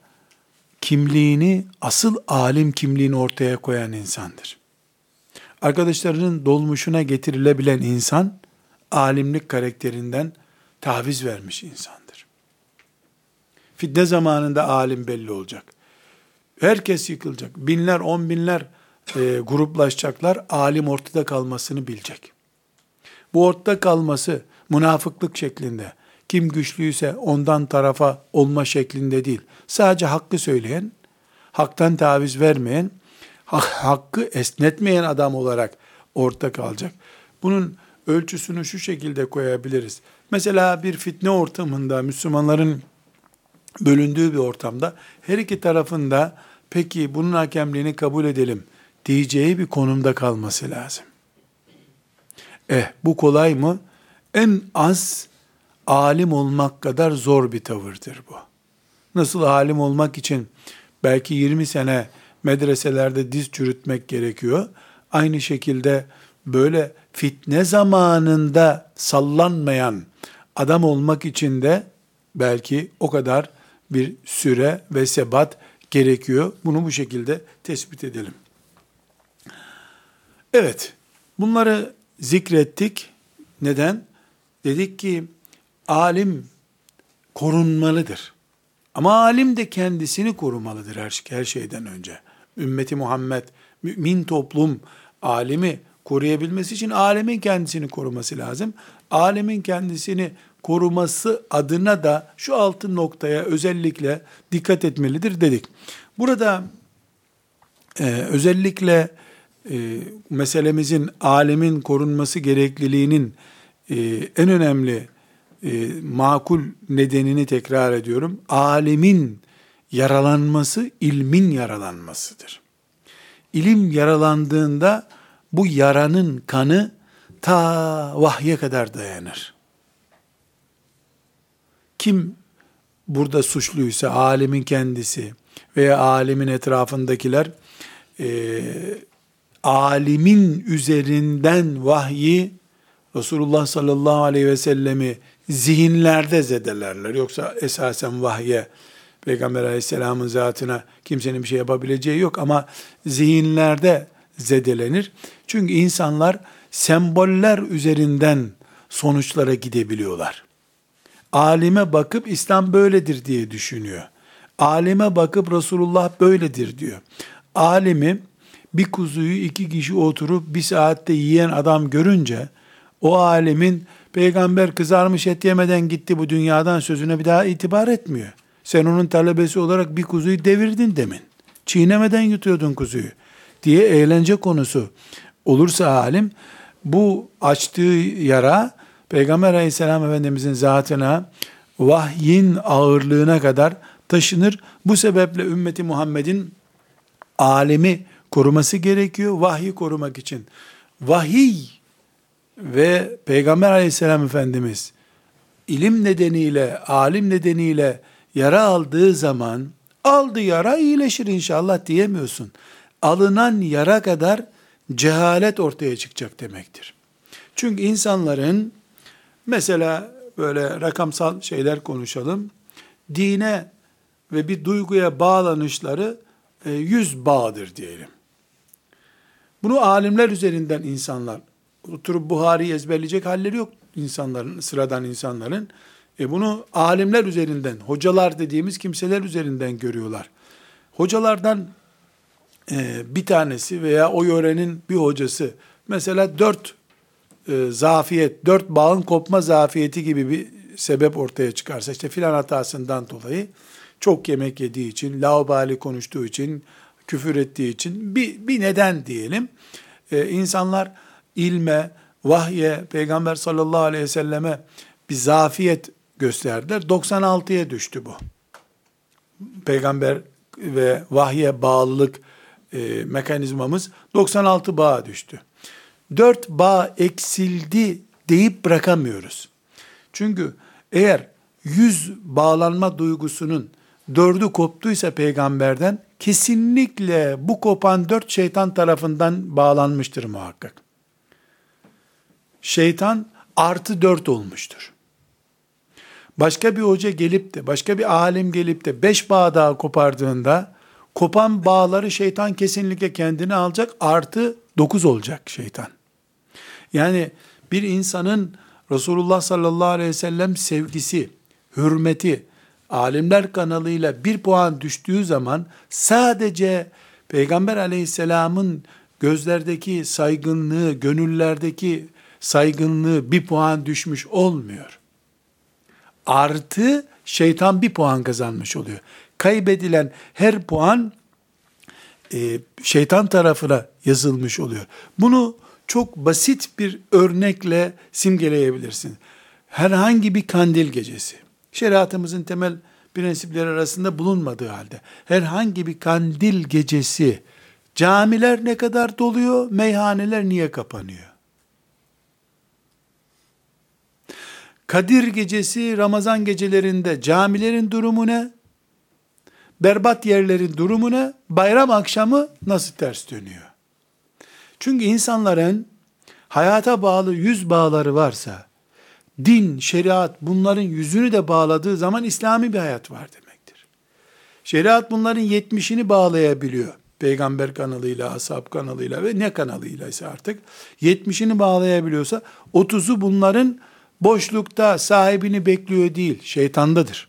[SPEAKER 1] kimliğini, asıl alim kimliğini ortaya koyan insandır. Arkadaşlarının dolmuşuna getirilebilen insan, alimlik karakterinden taviz vermiş insandır. Fitne zamanında alim belli olacak. Herkes yıkılacak. Binler, on binler e, gruplaşacaklar. Alim ortada kalmasını bilecek. Bu ortada kalması münafıklık şeklinde, kim güçlüyse ondan tarafa olma şeklinde değil. Sadece hakkı söyleyen, haktan taviz vermeyen, hakkı esnetmeyen adam olarak orta kalacak. Bunun ölçüsünü şu şekilde koyabiliriz. Mesela bir fitne ortamında, Müslümanların bölündüğü bir ortamda her iki tarafında peki bunun hakemliğini kabul edelim diyeceği bir konumda kalması lazım. Eh bu kolay mı? En az alim olmak kadar zor bir tavırdır bu. Nasıl alim olmak için belki 20 sene medreselerde diz çürütmek gerekiyor. Aynı şekilde böyle fitne zamanında sallanmayan adam olmak için de belki o kadar bir süre ve sebat gerekiyor. Bunu bu şekilde tespit edelim. Evet, bunları zikrettik. Neden? Dedik ki alim korunmalıdır. Ama alim de kendisini korumalıdır her, her şeyden önce. Ümmeti Muhammed, mümin toplum alimi koruyabilmesi için alemin kendisini koruması lazım. Alemin kendisini koruması adına da şu altın noktaya özellikle dikkat etmelidir dedik. Burada e, özellikle e, meselemizin alemin korunması gerekliliğinin e, en önemli e, makul nedenini tekrar ediyorum. Alimin yaralanması ilmin yaralanmasıdır. İlim yaralandığında bu yaranın kanı ta vahye kadar dayanır. Kim burada suçluysa alimin kendisi veya alimin etrafındakiler e, alimin üzerinden vahyi Resulullah sallallahu aleyhi ve sellemi zihinlerde zedelerler. Yoksa esasen vahye Peygamber aleyhisselamın zatına kimsenin bir şey yapabileceği yok ama zihinlerde zedelenir. Çünkü insanlar semboller üzerinden sonuçlara gidebiliyorlar. Alime bakıp İslam böyledir diye düşünüyor. Alime bakıp Resulullah böyledir diyor. Alimi bir kuzuyu iki kişi oturup bir saatte yiyen adam görünce o alemin peygamber kızarmış et yemeden gitti bu dünyadan sözüne bir daha itibar etmiyor. Sen onun talebesi olarak bir kuzuyu devirdin demin. Çiğnemeden yutuyordun kuzuyu diye eğlence konusu olursa alim bu açtığı yara Peygamber aleyhisselam efendimizin zatına vahyin ağırlığına kadar taşınır. Bu sebeple ümmeti Muhammed'in alemi koruması gerekiyor vahyi korumak için. Vahiy ve Peygamber aleyhisselam efendimiz ilim nedeniyle, alim nedeniyle yara aldığı zaman aldı yara iyileşir inşallah diyemiyorsun. Alınan yara kadar cehalet ortaya çıkacak demektir. Çünkü insanların mesela böyle rakamsal şeyler konuşalım. Dine ve bir duyguya bağlanışları e, yüz bağdır diyelim. Bunu alimler üzerinden insanlar oturup Buhari'yi ezberleyecek halleri yok insanların, sıradan insanların. E bunu alimler üzerinden, hocalar dediğimiz kimseler üzerinden görüyorlar. Hocalardan e, bir tanesi veya o yörenin bir hocası mesela dört e, zafiyet, dört bağın kopma zafiyeti gibi bir sebep ortaya çıkarsa işte filan hatasından dolayı çok yemek yediği için, laubali konuştuğu için, küfür ettiği için bir, bir neden diyelim. Ee, insanlar ilme, vahye, Peygamber sallallahu aleyhi ve selleme bir zafiyet gösterdiler. 96'ya düştü bu. Peygamber ve vahye bağlılık e, mekanizmamız 96 bağa düştü. 4 bağ eksildi deyip bırakamıyoruz. Çünkü eğer yüz bağlanma duygusunun dördü koptuysa peygamberden kesinlikle bu kopan dört şeytan tarafından bağlanmıştır muhakkak. Şeytan artı dört olmuştur. Başka bir hoca gelip de, başka bir alim gelip de beş bağ daha kopardığında, kopan bağları şeytan kesinlikle kendine alacak, artı dokuz olacak şeytan. Yani bir insanın Resulullah sallallahu aleyhi ve sellem sevgisi, hürmeti, alimler kanalıyla bir puan düştüğü zaman sadece Peygamber aleyhisselamın gözlerdeki saygınlığı, gönüllerdeki saygınlığı bir puan düşmüş olmuyor. Artı şeytan bir puan kazanmış oluyor. Kaybedilen her puan e, şeytan tarafına yazılmış oluyor. Bunu çok basit bir örnekle simgeleyebilirsin. Herhangi bir kandil gecesi şeriatımızın temel prensipleri arasında bulunmadığı halde herhangi bir kandil gecesi camiler ne kadar doluyor, meyhaneler niye kapanıyor? Kadir gecesi, Ramazan gecelerinde camilerin durumu ne? Berbat yerlerin durumu ne? Bayram akşamı nasıl ters dönüyor? Çünkü insanların hayata bağlı yüz bağları varsa, din, şeriat bunların yüzünü de bağladığı zaman İslami bir hayat var demektir. Şeriat bunların yetmişini bağlayabiliyor. Peygamber kanalıyla, ashab kanalıyla ve ne kanalıyla ise artık yetmişini bağlayabiliyorsa otuzu bunların boşlukta sahibini bekliyor değil, şeytandadır.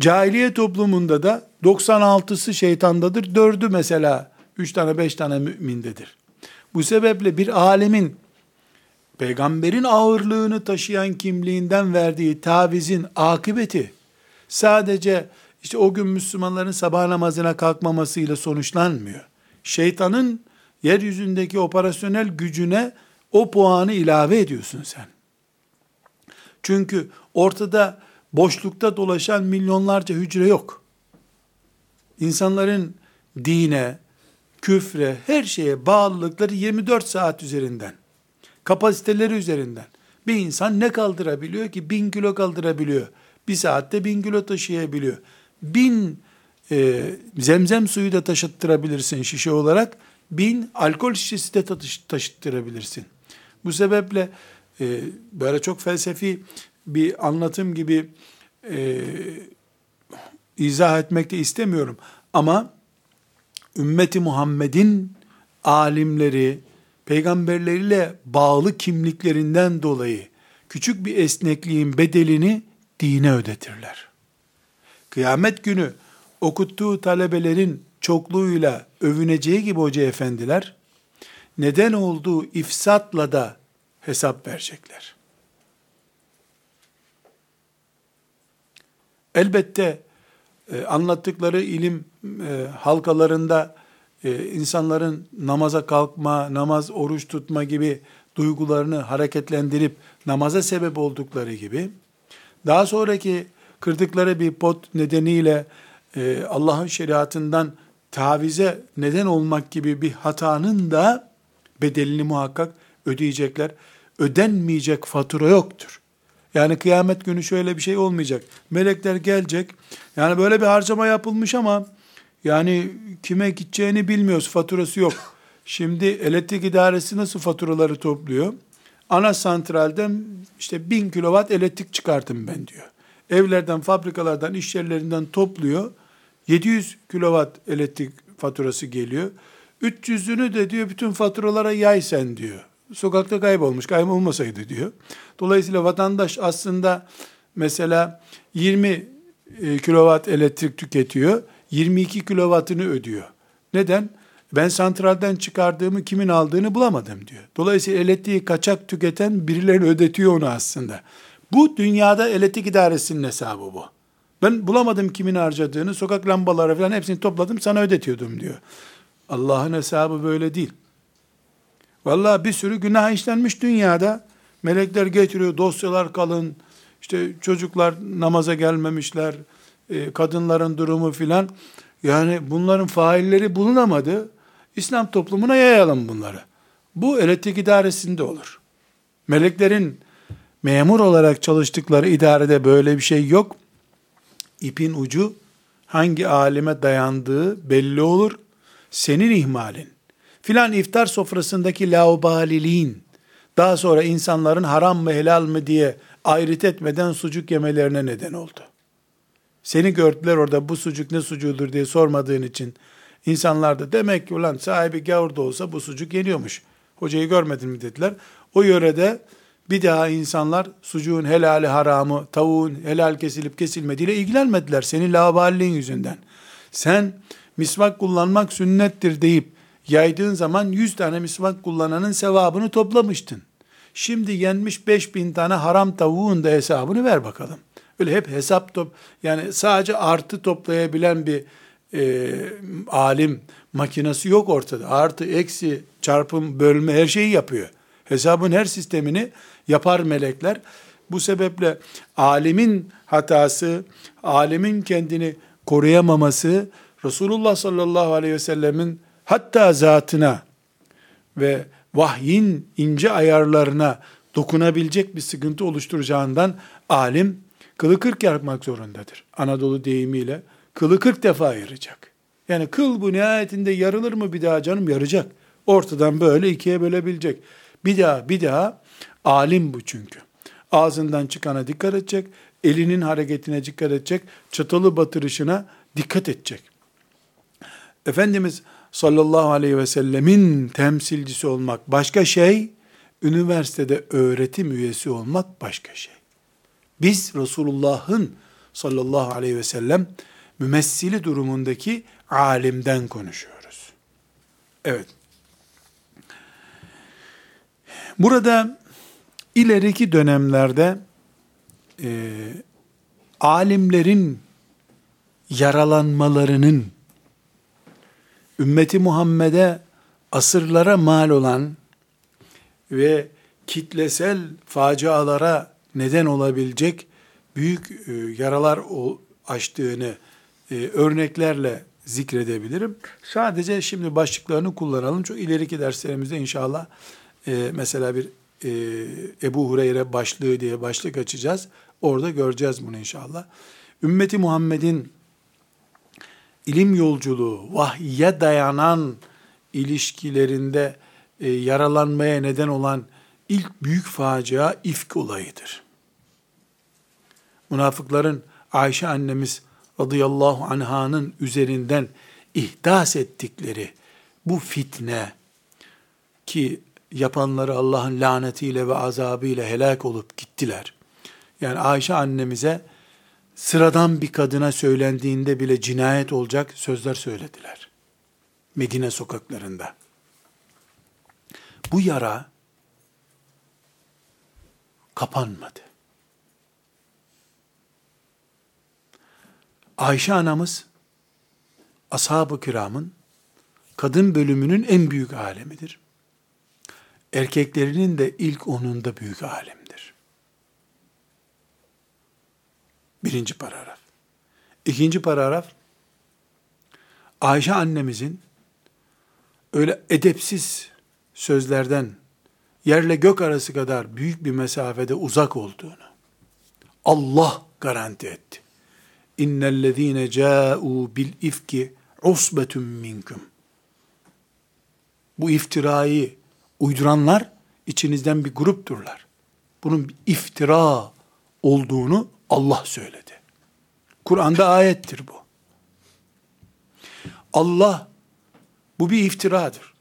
[SPEAKER 1] Cahiliye toplumunda da 96'sı şeytandadır, 4'ü mesela 3 tane 5 tane mümindedir. Bu sebeple bir alemin peygamberin ağırlığını taşıyan kimliğinden verdiği tavizin akıbeti sadece işte o gün Müslümanların sabah namazına kalkmamasıyla sonuçlanmıyor. Şeytanın yeryüzündeki operasyonel gücüne O puanı ilave ediyorsun sen. Çünkü ortada boşlukta dolaşan milyonlarca hücre yok. İnsanların dine, küfre, her şeye bağlılıkları 24 saat üzerinden. Kapasiteleri üzerinden. Bir insan ne kaldırabiliyor ki? Bin kilo kaldırabiliyor. Bir saatte bin kilo taşıyabiliyor. Bin e, zemzem suyu da taşıttırabilirsin şişe olarak. Bin alkol şişesi de taşıttırabilirsin. Bu sebeple e, böyle çok felsefi bir anlatım gibi e, izah etmek de istemiyorum. Ama ümmeti Muhammed'in alimleri, peygamberleriyle bağlı kimliklerinden dolayı küçük bir esnekliğin bedelini dine ödetirler. Kıyamet günü okuttuğu talebelerin çokluğuyla övüneceği gibi hoca efendiler, neden olduğu ifsatla da hesap verecekler. Elbette e, anlattıkları ilim e, halkalarında e, insanların namaza kalkma, namaz, oruç tutma gibi duygularını hareketlendirip namaza sebep oldukları gibi, daha sonraki kırdıkları bir pot nedeniyle e, Allah'ın şeriatından tavize neden olmak gibi bir hatanın da bedelini muhakkak ödeyecekler. Ödenmeyecek fatura yoktur. Yani kıyamet günü şöyle bir şey olmayacak. Melekler gelecek. Yani böyle bir harcama yapılmış ama yani kime gideceğini bilmiyoruz. Faturası yok. Şimdi elektrik idaresi nasıl faturaları topluyor? Ana santralden işte bin kilowatt elektrik çıkartın ben diyor. Evlerden, fabrikalardan, iş yerlerinden topluyor. 700 kilowatt elektrik faturası geliyor. 300'ünü de diyor bütün faturalara yay sen diyor. Sokakta kaybolmuş, kaybolmasaydı diyor. Dolayısıyla vatandaş aslında mesela 20 e, kilowatt elektrik tüketiyor. 22 kilovatını ödüyor. Neden? Ben santralden çıkardığımı kimin aldığını bulamadım diyor. Dolayısıyla elektriği kaçak tüketen birileri ödetiyor onu aslında. Bu dünyada elektrik idaresinin hesabı bu. Ben bulamadım kimin harcadığını, sokak lambaları falan hepsini topladım sana ödetiyordum diyor. Allah'ın hesabı böyle değil. Vallahi bir sürü günah işlenmiş dünyada. Melekler getiriyor, dosyalar kalın. İşte çocuklar namaza gelmemişler, e, kadınların durumu filan. Yani bunların failleri bulunamadı. İslam toplumuna yayalım bunları. Bu elektrik idaresinde olur. Meleklerin memur olarak çalıştıkları idarede böyle bir şey yok. İpin ucu hangi alime dayandığı belli olur. Senin ihmalin. Filan iftar sofrasındaki laubaliliğin, daha sonra insanların haram mı helal mı diye ayrıt etmeden sucuk yemelerine neden oldu. Seni gördüler orada bu sucuk ne sucuğudur diye sormadığın için insanlar da demek ki ulan sahibi gavurda olsa bu sucuk yeniyormuş. Hocayı görmedin mi dediler. O yörede bir daha insanlar sucuğun helali haramı, tavuğun helal kesilip kesilmediğiyle ilgilenmediler. Senin laballiğin yüzünden. Sen misvak kullanmak sünnettir deyip yaydığın zaman 100 tane misvak kullananın sevabını toplamıştın. Şimdi yenmiş 5000 tane haram tavuğun da hesabını ver bakalım. Öyle hep hesap top yani sadece artı toplayabilen bir e, alim makinesi yok ortada. Artı, eksi, çarpım, bölme her şeyi yapıyor. Hesabın her sistemini yapar melekler. Bu sebeple alimin hatası, alimin kendini koruyamaması, Resulullah sallallahu aleyhi ve sellemin hatta zatına ve vahyin ince ayarlarına dokunabilecek bir sıkıntı oluşturacağından alim kılı kırk yapmak zorundadır. Anadolu deyimiyle kılı kırk defa ayıracak. Yani kıl bu nihayetinde yarılır mı bir daha canım yaracak. Ortadan böyle ikiye bölebilecek. Bir daha bir daha alim bu çünkü. Ağzından çıkana dikkat edecek, elinin hareketine dikkat edecek, çatalı batırışına dikkat edecek. Efendimiz sallallahu aleyhi ve sellemin temsilcisi olmak başka şey, üniversitede öğretim üyesi olmak başka şey. Biz Resulullah'ın sallallahu aleyhi ve sellem mümessili durumundaki alimden konuşuyoruz. Evet. Burada ileriki dönemlerde e, alimlerin yaralanmalarının ümmeti Muhammed'e asırlara mal olan ve kitlesel facialara neden olabilecek büyük e, yaralar açtığını e, örneklerle zikredebilirim. Sadece şimdi başlıklarını kullanalım. Çok ileriki derslerimizde inşallah e, mesela bir Ebu Hureyre başlığı diye başlık açacağız. Orada göreceğiz bunu inşallah. Ümmeti Muhammed'in ilim yolculuğu, vahye dayanan ilişkilerinde e, yaralanmaya neden olan ilk büyük facia ifk olayıdır. Münafıkların Ayşe annemiz radıyallahu anhanın üzerinden ihdas ettikleri bu fitne ki yapanları Allah'ın lanetiyle ve azabıyla helak olup gittiler. Yani Ayşe annemize sıradan bir kadına söylendiğinde bile cinayet olacak sözler söylediler. Medine sokaklarında. Bu yara kapanmadı. Ayşe anamız ashab-ı kiramın kadın bölümünün en büyük alemidir. Erkeklerinin de ilk onunda büyük alemdir. Birinci paragraf. İkinci paragraf, Ayşe annemizin öyle edepsiz sözlerden yerle gök arası kadar büyük bir mesafede uzak olduğunu Allah garanti etti. İnnellezîne câ'û bil ifki usbetun minkum. Bu iftirayı uyduranlar içinizden bir grupturlar. Bunun bir iftira olduğunu Allah söyledi. Kur'an'da ayettir bu. Allah bu bir iftiradır.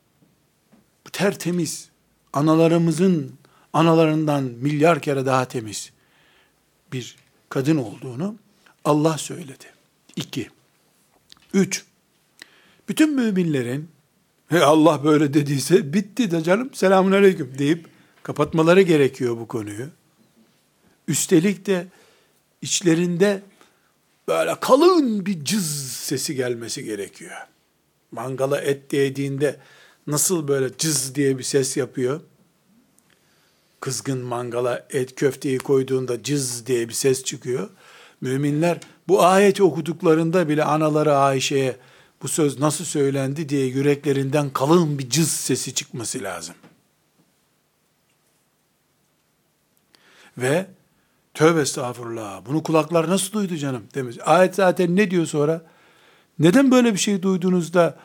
[SPEAKER 1] Bu tertemiz. Analarımızın analarından milyar kere daha temiz bir kadın olduğunu Allah söyledi. İki. Üç. Bütün müminlerin He Allah böyle dediyse bitti de canım selamun aleyküm deyip kapatmaları gerekiyor bu konuyu. Üstelik de içlerinde böyle kalın bir cız sesi gelmesi gerekiyor. Mangala et değdiğinde nasıl böyle cız diye bir ses yapıyor? Kızgın mangala et köfteyi koyduğunda cız diye bir ses çıkıyor. Müminler bu ayeti okuduklarında bile anaları Ayşe'ye bu söz nasıl söylendi diye yüreklerinden kalın bir cız sesi çıkması lazım. Ve tövbe estağfurullah bunu kulaklar nasıl duydu canım demiş. Ayet zaten ne diyor sonra? Neden böyle bir şey duyduğunuzda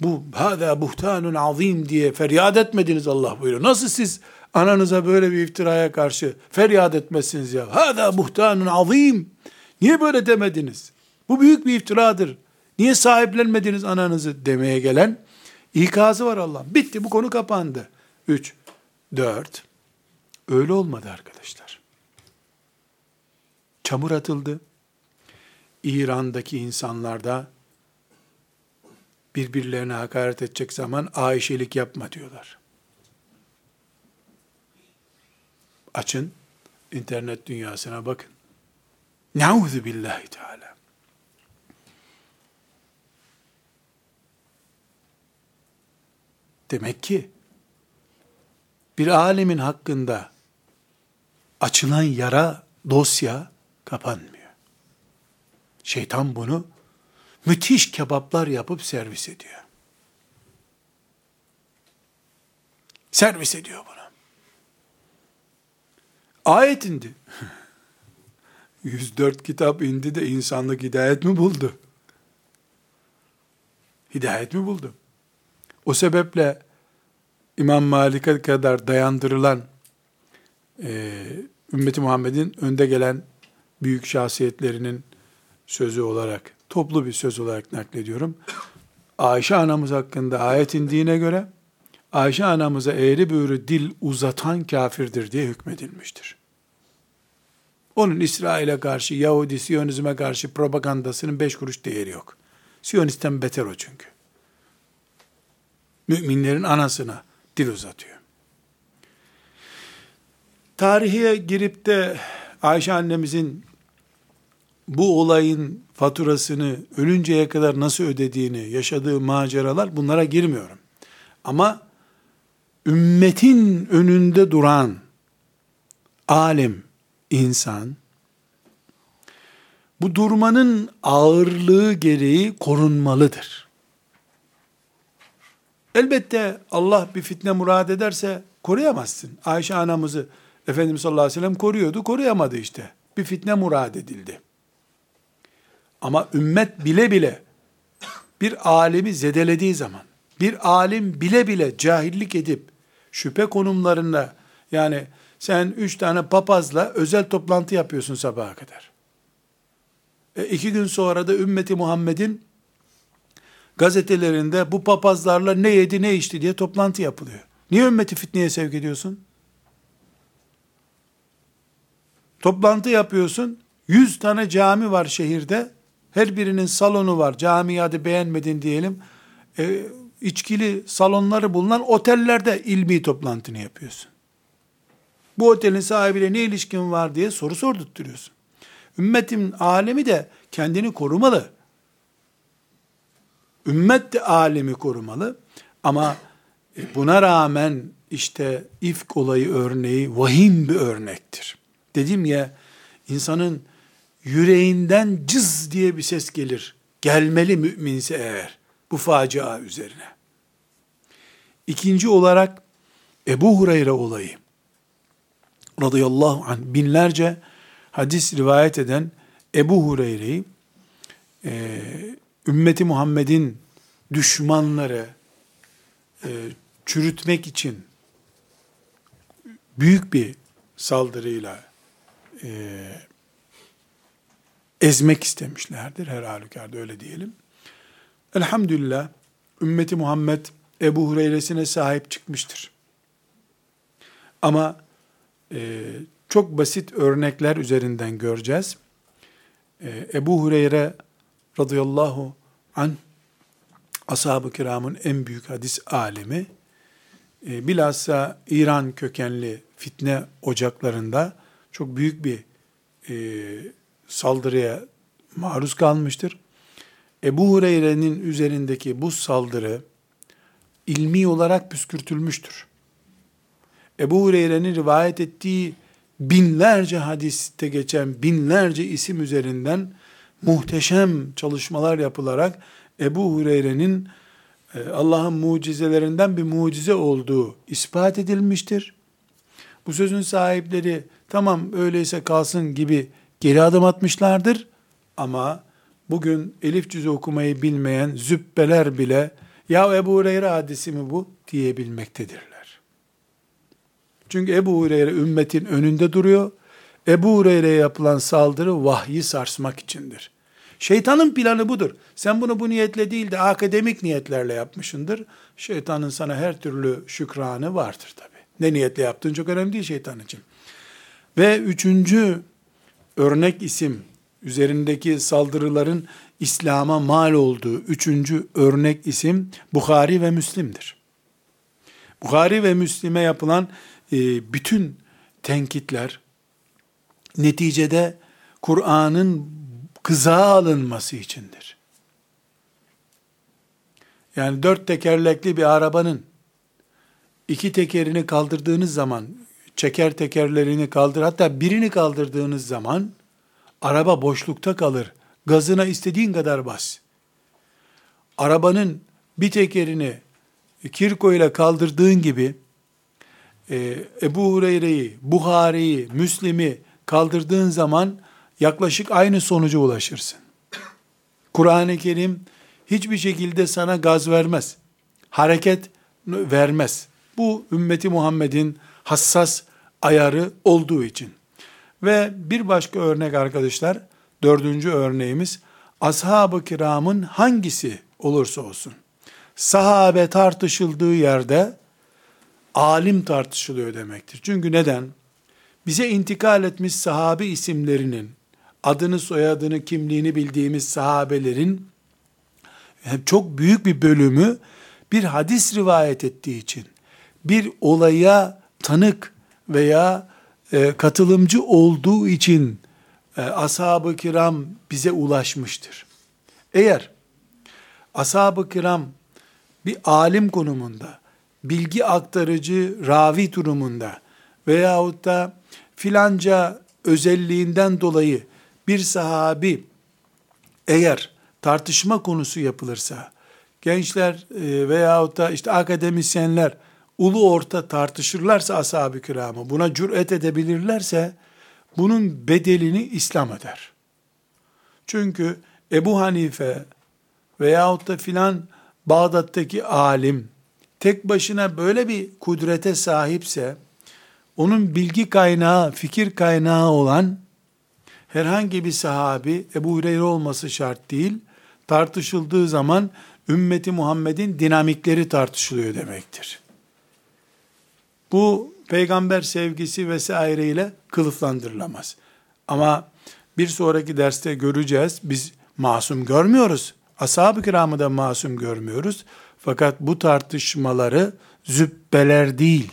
[SPEAKER 1] bu hâzâ buhtanun azim diye feryat etmediniz Allah buyuruyor. Nasıl siz ananıza böyle bir iftiraya karşı feryat etmezsiniz ya? Hâzâ buhtanun azim. Niye böyle demediniz? Bu büyük bir iftiradır. Niye sahiplenmediniz ananızı demeye gelen ikazı var Allah. Bitti bu konu kapandı. Üç, dört. Öyle olmadı arkadaşlar. Çamur atıldı. İran'daki insanlarda birbirlerine hakaret edecek zaman Ayşelik yapma diyorlar. Açın internet dünyasına bakın. Nauzu billahi teala. Demek ki bir alemin hakkında açılan yara dosya kapanmıyor. Şeytan bunu müthiş kebaplar yapıp servis ediyor. Servis ediyor bunu. Ayet indi. *laughs* 104 kitap indi de insanlık hidayet mi buldu? Hidayet mi buldu? O sebeple İmam Malik'e kadar dayandırılan e, ümmeti Muhammed'in önde gelen büyük şahsiyetlerinin sözü olarak, toplu bir söz olarak naklediyorum. Ayşe anamız hakkında ayet indiğine göre, Ayşe anamıza eğri büğrü dil uzatan kafirdir diye hükmedilmiştir. Onun İsrail'e karşı, Yahudi, Siyonizme karşı propagandasının beş kuruş değeri yok. Siyonisten beter o çünkü. Müminlerin anasına dil uzatıyor. Tarihe girip de Ayşe annemizin bu olayın faturasını ölünceye kadar nasıl ödediğini, yaşadığı maceralar bunlara girmiyorum. Ama ümmetin önünde duran alim insan bu durmanın ağırlığı gereği korunmalıdır. Elbette Allah bir fitne murad ederse koruyamazsın. Ayşe anamızı Efendimiz sallallahu aleyhi ve sellem koruyordu, koruyamadı işte. Bir fitne murad edildi. Ama ümmet bile bile bir alimi zedelediği zaman, bir alim bile bile cahillik edip şüphe konumlarında yani sen üç tane papazla özel toplantı yapıyorsun sabaha kadar. E, iki gün sonra da ümmeti Muhammed'in gazetelerinde bu papazlarla ne yedi ne içti diye toplantı yapılıyor. Niye ümmeti fitneye sevk ediyorsun? Toplantı yapıyorsun. Yüz tane cami var şehirde. Her birinin salonu var. Cami hadi beğenmedin diyelim. E, içkili salonları bulunan otellerde ilmi toplantını yapıyorsun. Bu otelin sahibiyle ne ilişkin var diye soru sordurtturuyorsun. Ümmetin alemi de kendini korumalı. Ümmet de alemi korumalı. Ama buna rağmen işte ifk olayı örneği vahim bir örnektir. Dedim ya insanın yüreğinden cız diye bir ses gelir. Gelmeli müminse eğer bu facia üzerine. İkinci olarak Ebu Hureyre olayı radıyallahu anh binlerce hadis rivayet eden Ebu Hureyre'yi e, ümmeti Muhammed'in düşmanları e, çürütmek için büyük bir saldırıyla e, ezmek istemişlerdir. Her halükarda öyle diyelim. Elhamdülillah ümmeti Muhammed Ebu Hureyre'sine sahip çıkmıştır. Ama e, çok basit örnekler üzerinden göreceğiz. E, Ebu Hureyre radıyallahu an ashab-ı kiramın en büyük hadis alemi. E, bilhassa İran kökenli fitne ocaklarında çok büyük bir e, saldırıya maruz kalmıştır. Ebu Hureyre'nin üzerindeki bu saldırı ilmi olarak püskürtülmüştür. Ebu Hureyre'nin rivayet ettiği binlerce hadiste geçen binlerce isim üzerinden muhteşem çalışmalar yapılarak Ebu Hureyre'nin e, Allah'ın mucizelerinden bir mucize olduğu ispat edilmiştir. Bu sözün sahipleri tamam öyleyse kalsın gibi geri adım atmışlardır. Ama bugün elif cüzü okumayı bilmeyen zübbeler bile ya Ebu Hureyre hadisi mi bu diyebilmektedirler. Çünkü Ebu Hureyre ümmetin önünde duruyor. Ebu Hureyre'ye yapılan saldırı vahyi sarsmak içindir. Şeytanın planı budur. Sen bunu bu niyetle değil de akademik niyetlerle yapmışındır. Şeytanın sana her türlü şükranı vardır tabi. Ne niyetle yaptığın çok önemli değil şeytan için. Ve üçüncü örnek isim, üzerindeki saldırıların İslam'a mal olduğu üçüncü örnek isim Bukhari ve Müslim'dir. Bukhari ve Müslim'e yapılan e, bütün tenkitler neticede Kur'an'ın kızağa alınması içindir. Yani dört tekerlekli bir arabanın iki tekerini kaldırdığınız zaman, çeker tekerlerini kaldır, hatta birini kaldırdığınız zaman, araba boşlukta kalır. Gazına istediğin kadar bas. Arabanın bir tekerini kirko ile kaldırdığın gibi, e, Ebu Hureyre'yi, Buhari'yi, Müslim'i kaldırdığın zaman, yaklaşık aynı sonuca ulaşırsın. Kur'an-ı Kerim hiçbir şekilde sana gaz vermez. Hareket vermez. Bu ümmeti Muhammed'in hassas ayarı olduğu için. Ve bir başka örnek arkadaşlar, dördüncü örneğimiz, ashab-ı kiramın hangisi olursa olsun, sahabe tartışıldığı yerde, alim tartışılıyor demektir. Çünkü neden? Bize intikal etmiş sahabe isimlerinin, adını soyadını kimliğini bildiğimiz sahabelerin çok büyük bir bölümü bir hadis rivayet ettiği için bir olaya tanık veya e, katılımcı olduğu için e, ashab-ı kiram bize ulaşmıştır. Eğer ashab-ı kiram bir alim konumunda, bilgi aktarıcı ravi durumunda veyahut da filanca özelliğinden dolayı bir sahabi eğer tartışma konusu yapılırsa, gençler e, veyahut da işte akademisyenler ulu orta tartışırlarsa ashab-ı kiramı, buna cüret edebilirlerse, bunun bedelini İslam öder. Çünkü Ebu Hanife veyahut da filan Bağdat'taki alim, tek başına böyle bir kudrete sahipse, onun bilgi kaynağı, fikir kaynağı olan herhangi bir sahabi, Ebu Hureyre olması şart değil, tartışıldığı zaman ümmeti Muhammed'in dinamikleri tartışılıyor demektir. Bu peygamber sevgisi vesaireyle kılıflandırılamaz. Ama bir sonraki derste göreceğiz. Biz masum görmüyoruz. Ashab-ı kiramı da masum görmüyoruz. Fakat bu tartışmaları zübbeler değil,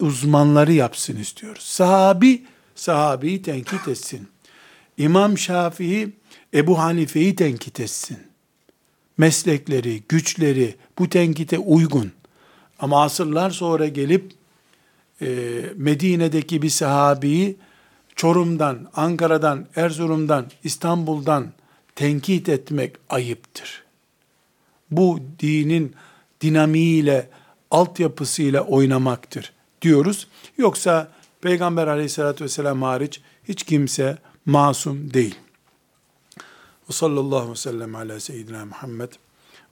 [SPEAKER 1] uzmanları yapsın istiyoruz. Sahabi, sahabiyi tenkit etsin. İmam Şafii, Ebu Hanife'yi tenkit etsin. Meslekleri, güçleri bu tenkite uygun. Ama asırlar sonra gelip e, Medine'deki bir sahabiyi Çorum'dan, Ankara'dan, Erzurum'dan, İstanbul'dan tenkit etmek ayıptır. Bu dinin dinamiğiyle, altyapısıyla oynamaktır diyoruz. Yoksa Peygamber aleyhissalatü vesselam hariç hiç kimse masum değil. Ve sallallahu aleyhi ve sellem ala seyyidina Muhammed